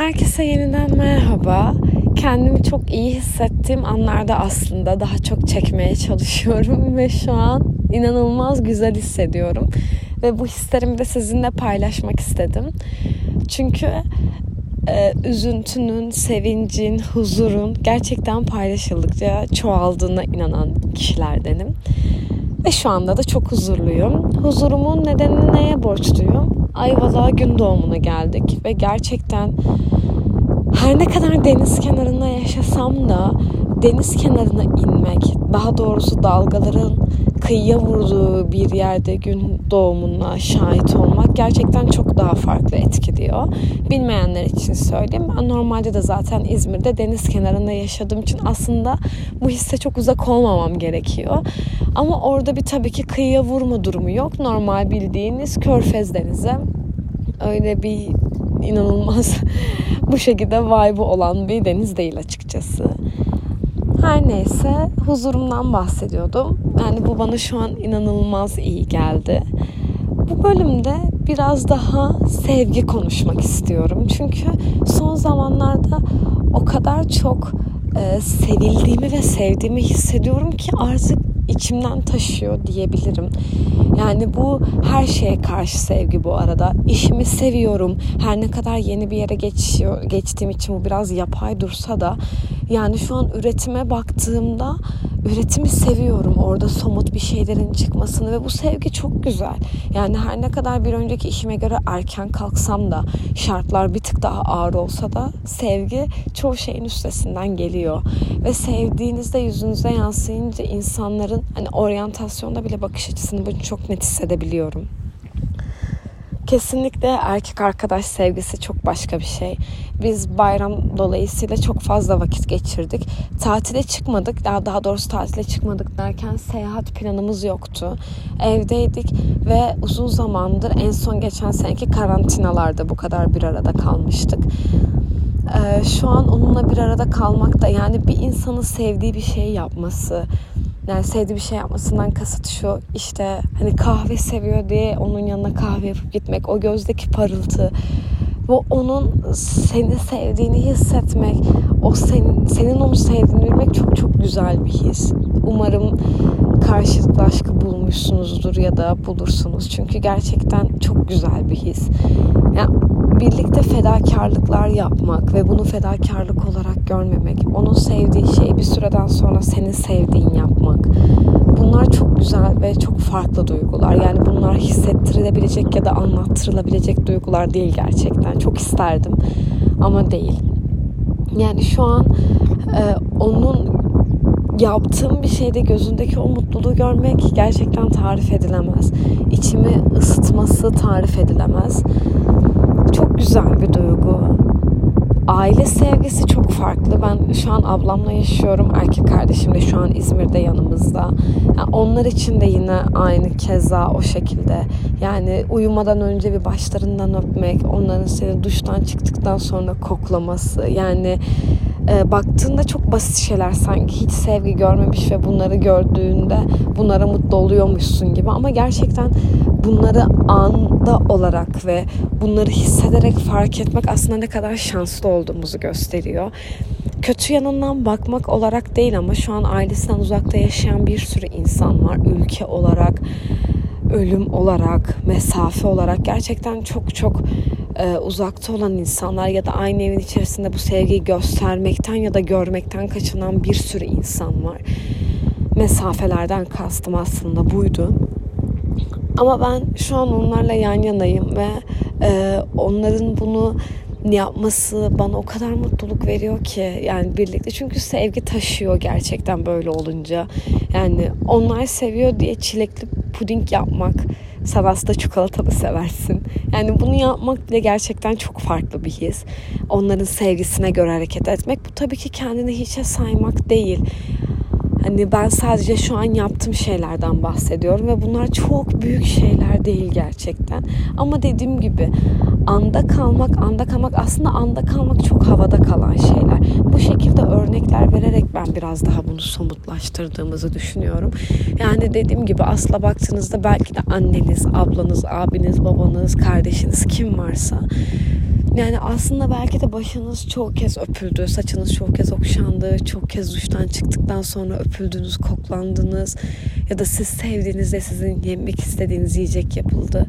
Herkese yeniden merhaba. Kendimi çok iyi hissettiğim anlarda aslında daha çok çekmeye çalışıyorum ve şu an inanılmaz güzel hissediyorum. Ve bu hislerimi de sizinle paylaşmak istedim. Çünkü e, üzüntünün, sevincin, huzurun gerçekten paylaşıldıkça çoğaldığına inanan kişilerdenim. Ve şu anda da çok huzurluyum. Huzurumun nedenini neye borçluyum? Ayvalık'a gün doğumuna geldik ve gerçekten her ne kadar deniz kenarında yaşasam da deniz kenarına inmek, daha doğrusu dalgaların kıyıya vurduğu bir yerde gün doğumuna şahit olmak gerçekten çok daha farklı etkiliyor. Bilmeyenler için söyleyeyim. Ben normalde de zaten İzmir'de deniz kenarında yaşadığım için aslında bu hisse çok uzak olmamam gerekiyor. Ama orada bir tabii ki kıyıya vurma durumu yok. Normal bildiğiniz Körfez Denizi. Öyle bir inanılmaz bu şekilde vibe'ı olan bir deniz değil açıkçası. Her neyse huzurumdan bahsediyordum. Yani bu bana şu an inanılmaz iyi geldi. Bu bölümde biraz daha sevgi konuşmak istiyorum. Çünkü son zamanlarda o kadar çok e, sevildiğimi ve sevdiğimi hissediyorum ki artık içimden taşıyor diyebilirim. Yani bu her şeye karşı sevgi bu arada. İşimi seviyorum. Her ne kadar yeni bir yere geçiyor, geçtiğim için bu biraz yapay dursa da yani şu an üretime baktığımda üretimi seviyorum. Orada somut bir şeylerin çıkmasını ve bu sevgi çok güzel. Yani her ne kadar bir önceki işime göre erken kalksam da şartlar bir tık daha ağır olsa da sevgi çoğu şeyin üstesinden geliyor. Ve sevdiğinizde yüzünüze yansıyınca insanların hani oryantasyonda bile bakış açısını bunu çok net hissedebiliyorum. Kesinlikle erkek arkadaş sevgisi çok başka bir şey. Biz bayram dolayısıyla çok fazla vakit geçirdik. Tatile çıkmadık. Daha daha doğrusu tatile çıkmadık derken seyahat planımız yoktu. Evdeydik ve uzun zamandır en son geçen seneki karantinalarda bu kadar bir arada kalmıştık. Ee, şu an onunla bir arada kalmak da yani bir insanın sevdiği bir şey yapması, yani sevdiği bir şey yapmasından kasıt şu işte hani kahve seviyor diye onun yanına kahve yapıp gitmek o gözdeki parıltı bu onun seni sevdiğini hissetmek o senin, senin onu sevdiğini bilmek çok çok güzel bir his. Umarım karşılıklı aşkı bulmuşsunuzdur ya da bulursunuz. Çünkü gerçekten çok güzel bir his. Yani birlikte fedakarlıklar yapmak ve bunu fedakarlık olarak görmemek, onun sevdiği şeyi bir süreden sonra senin sevdiğin yapmak. Bunlar çok güzel ve çok farklı duygular. Yani bunlar hissettirilebilecek ya da anlattırılabilecek duygular değil gerçekten. Çok isterdim ama değil. Yani şu an e, onun yaptığım bir şeyde gözündeki o mutluluğu görmek gerçekten tarif edilemez. İçimi ısıtması tarif edilemez çok güzel bir duygu. Aile sevgisi çok farklı. Ben şu an ablamla yaşıyorum. Erkek kardeşim de şu an İzmir'de yanımızda. Yani onlar için de yine aynı keza o şekilde. Yani uyumadan önce bir başlarından öpmek, onların seni duştan çıktıktan sonra koklaması. Yani e, baktığında çok basit şeyler sanki hiç sevgi görmemiş ve bunları gördüğünde bunlara mutlu oluyormuşsun gibi ama gerçekten bunları anda olarak ve bunları hissederek fark etmek aslında ne kadar şanslı olduğumuzu gösteriyor. Kötü yanından bakmak olarak değil ama şu an ailesinden uzakta yaşayan bir sürü insan var. Ülke olarak, ölüm olarak, mesafe olarak gerçekten çok çok e, uzakta olan insanlar ya da aynı evin içerisinde bu sevgiyi göstermekten ya da görmekten kaçınan bir sürü insan var. Mesafelerden kastım aslında buydu. Ama ben şu an onlarla yan yanayım ve e, onların bunu yapması bana o kadar mutluluk veriyor ki yani birlikte çünkü sevgi taşıyor gerçekten böyle olunca yani onlar seviyor diye çilekli puding yapmak sen aslında çikolatalı seversin. Yani bunu yapmak bile gerçekten çok farklı bir his. Onların sevgisine göre hareket etmek. Bu tabii ki kendini hiçe saymak değil. Hani ben sadece şu an yaptığım şeylerden bahsediyorum ve bunlar çok büyük şeyler değil gerçekten. Ama dediğim gibi anda kalmak, anda kalmak aslında anda kalmak çok havada kalan şeyler. Bu şekilde örnekler vererek ben biraz daha bunu somutlaştırdığımızı düşünüyorum. Yani dediğim gibi asla baktığınızda belki de anneniz, ablanız, abiniz, babanız, kardeşiniz kim varsa Yani aslında belki de başınız çok kez öpüldü, saçınız çok kez okşandı, çok kez duştan çıktıktan sonra öpüldünüz, koklandınız ya da siz sevdiğinizde sizin yemek istediğiniz yiyecek yapıldı.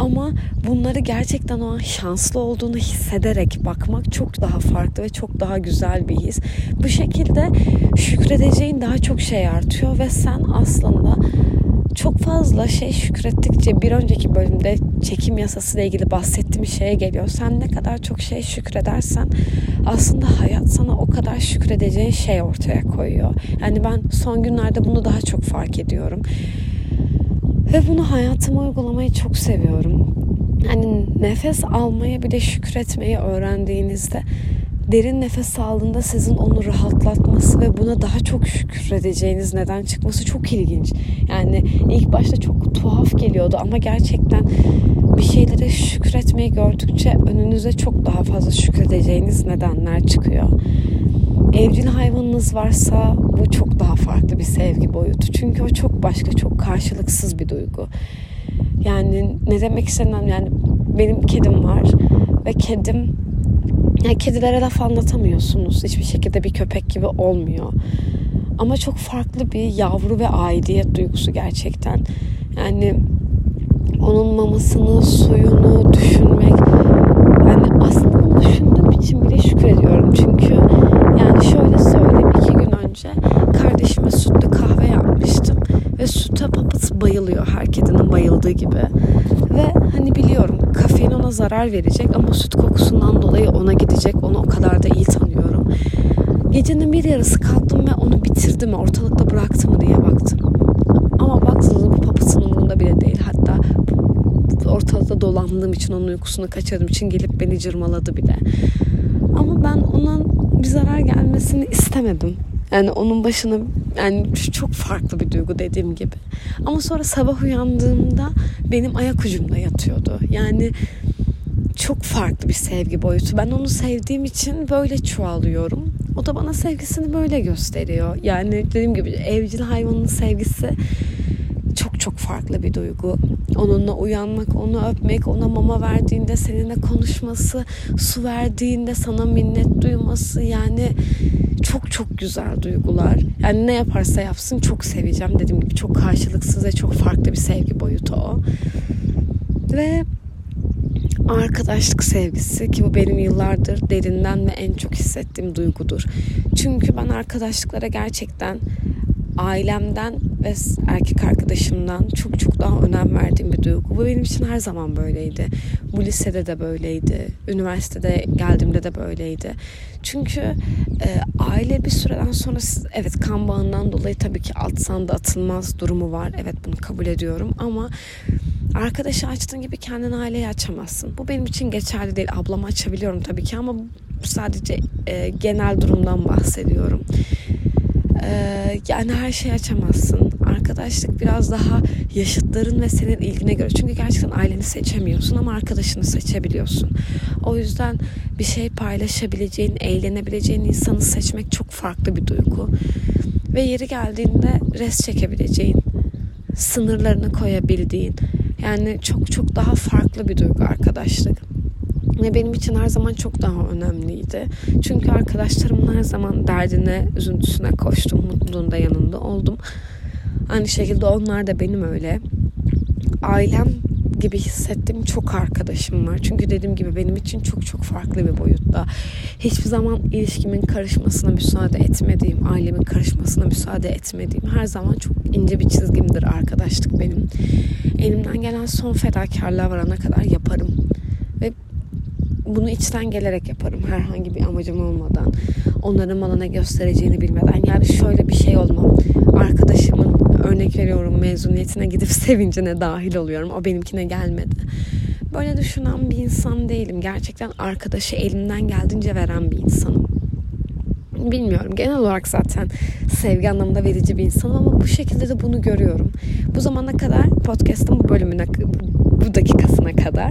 Ama bunları gerçekten o an şanslı olduğunu hissederek bakmak çok daha farklı ve çok daha güzel bir his. Bu şekilde şükredeceğin daha çok şey artıyor ve sen aslında çok fazla şey şükrettikçe bir önceki bölümde çekim yasası ile ilgili bahsettiğim şeye geliyor. Sen ne kadar çok şey şükredersen aslında hayat sana o kadar şükredeceğin şey ortaya koyuyor. Yani ben son günlerde bunu daha çok fark ediyorum. Ve bunu hayatıma uygulamayı çok seviyorum. Yani nefes almaya bile şükretmeyi öğrendiğinizde derin nefes aldığında sizin onu rahatlatması ve buna daha çok şükredeceğiniz neden çıkması çok ilginç. Yani ilk başta çok tuhaf geliyordu ama gerçekten bir şeylere şükretmeyi gördükçe önünüze çok daha fazla şükredeceğiniz nedenler çıkıyor. Evcil hayvanınız varsa bu çok daha farklı bir sevgi boyutu. Çünkü o çok başka, çok karşılıksız bir duygu. Yani ne demek istediğim yani benim kedim var ve kedim yani kedilere laf anlatamıyorsunuz. Hiçbir şekilde bir köpek gibi olmuyor. Ama çok farklı bir yavru ve aidiyet duygusu gerçekten. Yani onun mamasını, suyunu düşünmek. Yani aslında onu düşündüğüm için bile şükrediyorum. Çünkü yani şöyle söyleyeyim iki gün önce kardeşime sütlü kahve yapmıştım. Ve süte papıt bayılıyor her kedinin bayıldığı gibi. Ve hani biliyorum kafein ona zarar verecek ama süt kokusundan dolayı ona gidecek. Onu o kadar da iyi tanıyorum. Gecenin bir yarısı kalktım ve onu bitirdi mi ortalıkta bıraktı mı diye baktım. Ama baktığınızda bu papıtın umurunda bile değil. Hatta ortalıkta dolandığım için onun uykusunu kaçırdığım için gelip beni cırmaladı bile. Ama ben onun bir zarar gelmesini istemedim. Yani onun başına yani çok farklı bir duygu dediğim gibi. Ama sonra sabah uyandığımda benim ayak ucumda yatıyordu. Yani çok farklı bir sevgi boyutu. Ben onu sevdiğim için böyle çoğalıyorum. O da bana sevgisini böyle gösteriyor. Yani dediğim gibi evcil hayvanın sevgisi çok çok farklı bir duygu. Onunla uyanmak, onu öpmek, ona mama verdiğinde seninle konuşması, su verdiğinde sana minnet duyması yani çok çok güzel duygular. Yani ne yaparsa yapsın çok seveceğim. Dediğim gibi çok karşılıksız ve çok farklı bir sevgi boyutu o. Ve arkadaşlık sevgisi ki bu benim yıllardır derinden ve en çok hissettiğim duygudur. Çünkü ben arkadaşlıklara gerçekten ailemden ve erkek arkadaşımdan çok çok daha önem verdiğim bir duygu. Bu benim için her zaman böyleydi. Bu lisede de böyleydi. Üniversitede geldiğimde de böyleydi. Çünkü e, aile bir süreden sonra evet kan bağından dolayı tabii ki atsan da atılmaz durumu var. Evet bunu kabul ediyorum ama arkadaşı açtığın gibi kendini aileye açamazsın. Bu benim için geçerli değil. Ablamı açabiliyorum tabii ki ama sadece e, genel durumdan bahsediyorum. Ee, yani her şeyi açamazsın. Arkadaşlık biraz daha yaşıtların ve senin ilgine göre. Çünkü gerçekten aileni seçemiyorsun ama arkadaşını seçebiliyorsun. O yüzden bir şey paylaşabileceğin, eğlenebileceğin insanı seçmek çok farklı bir duygu. Ve yeri geldiğinde res çekebileceğin, sınırlarını koyabildiğin, yani çok çok daha farklı bir duygu arkadaşlık. Ve benim için her zaman çok daha önemliydi. Çünkü arkadaşlarımın her zaman derdine, üzüntüsüne koştum. Mutluluğunda yanında oldum. Aynı şekilde onlar da benim öyle. Ailem gibi hissettiğim çok arkadaşım var. Çünkü dediğim gibi benim için çok çok farklı bir boyutta. Hiçbir zaman ilişkimin karışmasına müsaade etmediğim, ailemin karışmasına müsaade etmediğim her zaman çok ince bir çizgimdir arkadaşlık benim. Elimden gelen son fedakarlığa varana kadar yaparım. Bunu içten gelerek yaparım herhangi bir amacım olmadan. Onların bana ne göstereceğini bilmeden. Yani şöyle bir şey olmam. Arkadaşımın örnek veriyorum mezuniyetine gidip sevincine dahil oluyorum. O benimkine gelmedi. Böyle düşünen bir insan değilim. Gerçekten arkadaşı elimden geldiğince veren bir insanım. Bilmiyorum. Genel olarak zaten sevgi anlamında verici bir insanım ama bu şekilde de bunu görüyorum. Bu zamana kadar podcast'ın bu bölümüne bu dakikasına kadar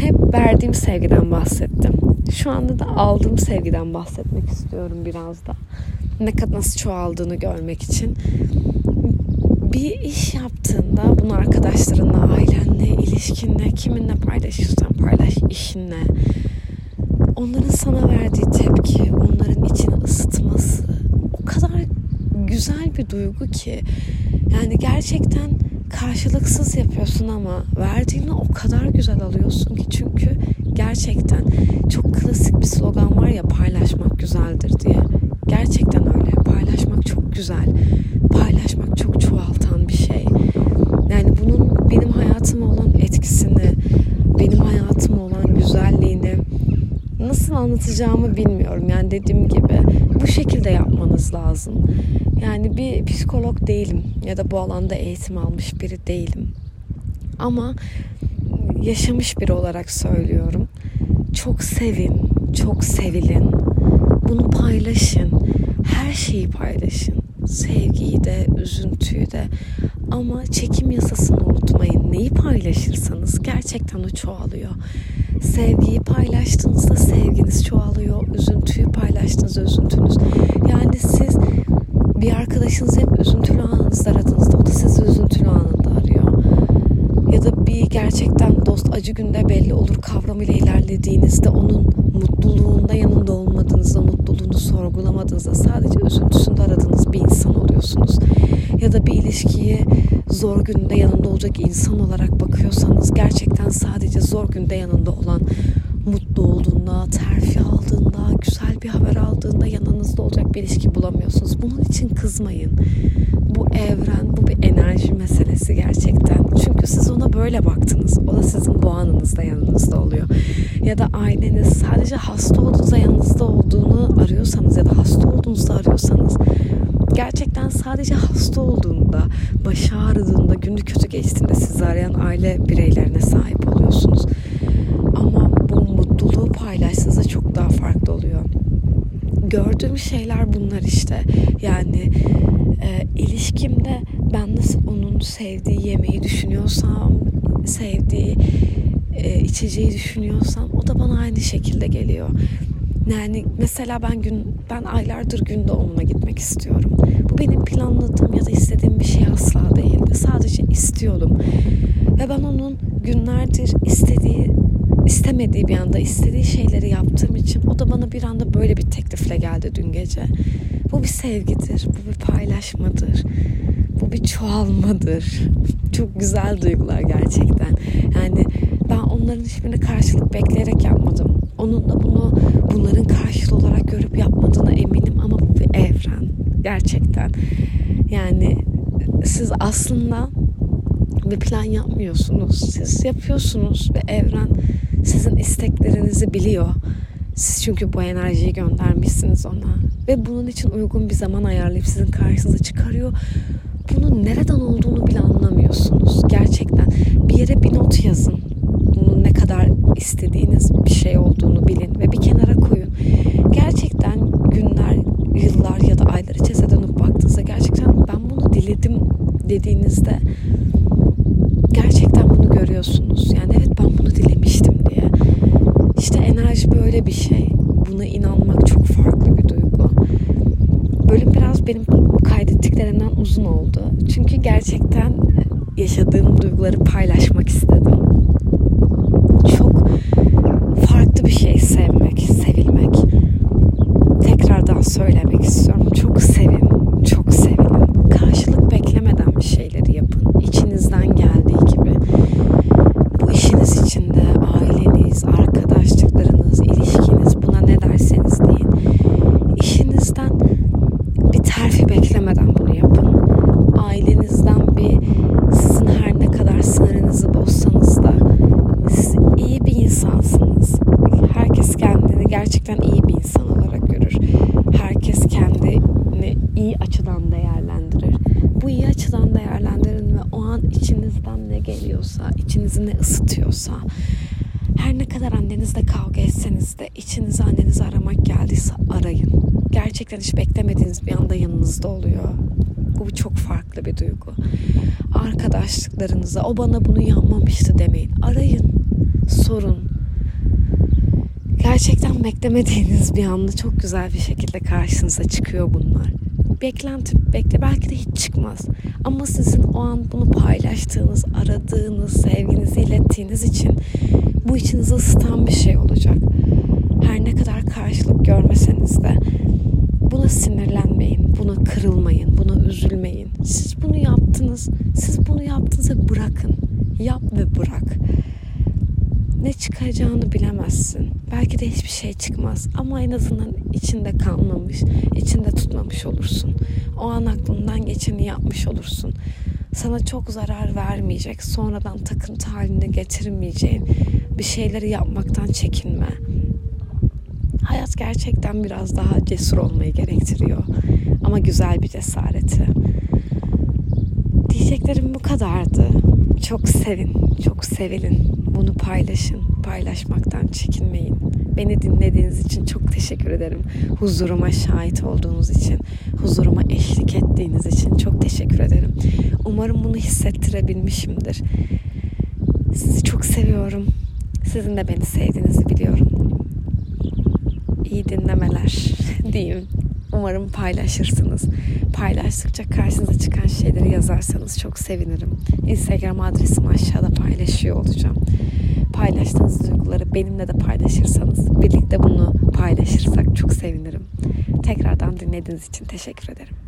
hep verdiğim sevgiden bahsettim. Şu anda da aldığım sevgiden bahsetmek istiyorum biraz da. Ne kadar nasıl çoğaldığını görmek için. Bir iş yaptığında bunu arkadaşlarınla, ailenle, ilişkinle, kiminle paylaşırsan paylaş, işinle onların sana verdiği tepki, onların içini ısıtması o kadar güzel bir duygu ki yani gerçekten karşılıksız yapıyorsun ama verdiğini o kadar güzel alıyorsun ki çünkü gerçekten çok klasik bir slogan var ya paylaşmak güzeldir diye. Gerçekten öyle. Paylaşmak çok güzel. Paylaşmak çok çoğaltan bir şey. Yani bunun benim hayatıma olan etkisini, benim hayatıma olan güzelliğini nasıl anlatacağımı bilmiyorum. Yani dediğim gibi bu şekilde yapmanız lazım. Yani bir psikolog değilim ya da bu alanda eğitim almış biri değilim. Ama yaşamış biri olarak söylüyorum. Çok sevin, çok sevilin. Bunu paylaşın. Her şeyi paylaşın. Sevgiyi de, üzüntüyü de. Ama çekim yasasını unutmayın. Neyi paylaşırsanız gerçekten o çoğalıyor. Sevgiyi paylaştığınızda sevginiz çoğalıyor. Üzüntüyü paylaştığınızda üzüntünüz. Yani siz bir arkadaşınız hep üzüntülü anınızda aradığınızda o da sizi üzüntülü anında arıyor. Ya da bir gerçekten dost acı günde belli olur kavramıyla ilerlediğinizde onun mutluluğunda yanında olmadığınızda, mutluluğunu sorgulamadığınızda sadece üzüntüsünde aradığınız bir insan oluyorsunuz. Ya da bir ilişkiyi zor günde yanında olacak insan olarak bakıyorsanız gerçekten sadece zor günde yanında olan mutlu olduğunda, terfi güzel bir haber aldığında yanınızda olacak bir ilişki bulamıyorsunuz. Bunun için kızmayın. Bu evren, bu bir enerji meselesi gerçekten. Çünkü siz ona böyle baktınız. O da sizin bu anınızda yanınızda oluyor. Ya da aileniz sadece hasta olduğunuzda yanınızda olduğunu arıyorsanız ya da hasta olduğunuzda arıyorsanız gerçekten sadece hasta olduğunda, başı ağrıdığında, günü kötü geçtiğinde sizi arayan aile bireylerine sahip oluyorsunuz. Ama bu mutluluğu paylaştığınızda çok daha farklı oluyor. Gördüğüm şeyler bunlar işte. Yani e, ilişkimde ben nasıl onun sevdiği yemeği düşünüyorsam, sevdiği e, içeceği düşünüyorsam o da bana aynı şekilde geliyor. Yani mesela ben gün ben aylardır gün doğumuna gitmek istiyorum. Bu benim planladığım ya da istediğim bir şey asla değildi. Sadece istiyordum. Ve ben onun günlerdir istediği istemediği bir anda istediği şeyleri yaptığım için o da bana bir anda böyle bir teklifle geldi dün gece. Bu bir sevgidir, bu bir paylaşmadır, bu bir çoğalmadır. Çok güzel duygular gerçekten. Yani ben onların hiçbirini karşılık bekleyerek yapmadım. Onun da bunu bunların karşılığı olarak görüp yapmadığına eminim ama bu bir evren. Gerçekten. Yani siz aslında bir plan yapmıyorsunuz. Siz yapıyorsunuz ve evren sizin isteklerinizi biliyor. Siz çünkü bu enerjiyi göndermişsiniz ona. Ve bunun için uygun bir zaman ayarlayıp sizin karşınıza çıkarıyor. Bunun nereden olduğunu bile anlamıyorsunuz. Gerçekten bir yere bir not yazın. Bunun ne kadar istediğiniz bir şey olduğunu bilin ve bir kenara koyun. Duyguları paylaşmak içinizden ne geliyorsa, içinizi ne ısıtıyorsa, her ne kadar annenizle kavga etseniz de içinize annenizi aramak geldiyse arayın. Gerçekten hiç beklemediğiniz bir anda yanınızda oluyor. Bu çok farklı bir duygu. Arkadaşlıklarınıza o bana bunu yapmamıştı demeyin. Arayın, sorun. Gerçekten beklemediğiniz bir anda çok güzel bir şekilde karşınıza çıkıyor bunlar beklenti bekle belki de hiç çıkmaz. Ama sizin o an bunu paylaştığınız, aradığınız, sevginizi ilettiğiniz için bu içinizi ısıtan bir şey olacak. Her ne kadar karşılık görmeseniz de buna sinirlenmeyin, buna kırılmayın, buna üzülmeyin. Siz bunu yaptınız, siz bunu yaptığınızda bırakın. Yap ve bırak. Ne çıkacağını bilemezsin Belki de hiçbir şey çıkmaz ama en azından içinde kalmamış, içinde tutmamış olursun. O an aklından geçeni yapmış olursun. Sana çok zarar vermeyecek, sonradan takıntı haline getirmeyeceğin bir şeyleri yapmaktan çekinme. Hayat gerçekten biraz daha cesur olmayı gerektiriyor. Ama güzel bir cesareti. Diyeceklerim bu kadardı. Çok sevin, çok sevilin. Bunu paylaşın, paylaşmaktan çekinmeyin. Beni dinlediğiniz için çok teşekkür ederim. Huzuruma şahit olduğunuz için, huzuruma eşlik ettiğiniz için çok teşekkür ederim. Umarım bunu hissettirebilmişimdir. Sizi çok seviyorum. Sizin de beni sevdiğinizi biliyorum. İyi dinlemeler diyeyim. Umarım paylaşırsınız. Paylaştıkça karşınıza çıkan şeyleri yazarsanız çok sevinirim. Instagram adresimi aşağıda paylaşıyor olacağım. Paylaştığınız duyguları benimle de paylaşırsanız, birlikte bunu paylaşırsak çok sevinirim. Tekrardan dinlediğiniz için teşekkür ederim.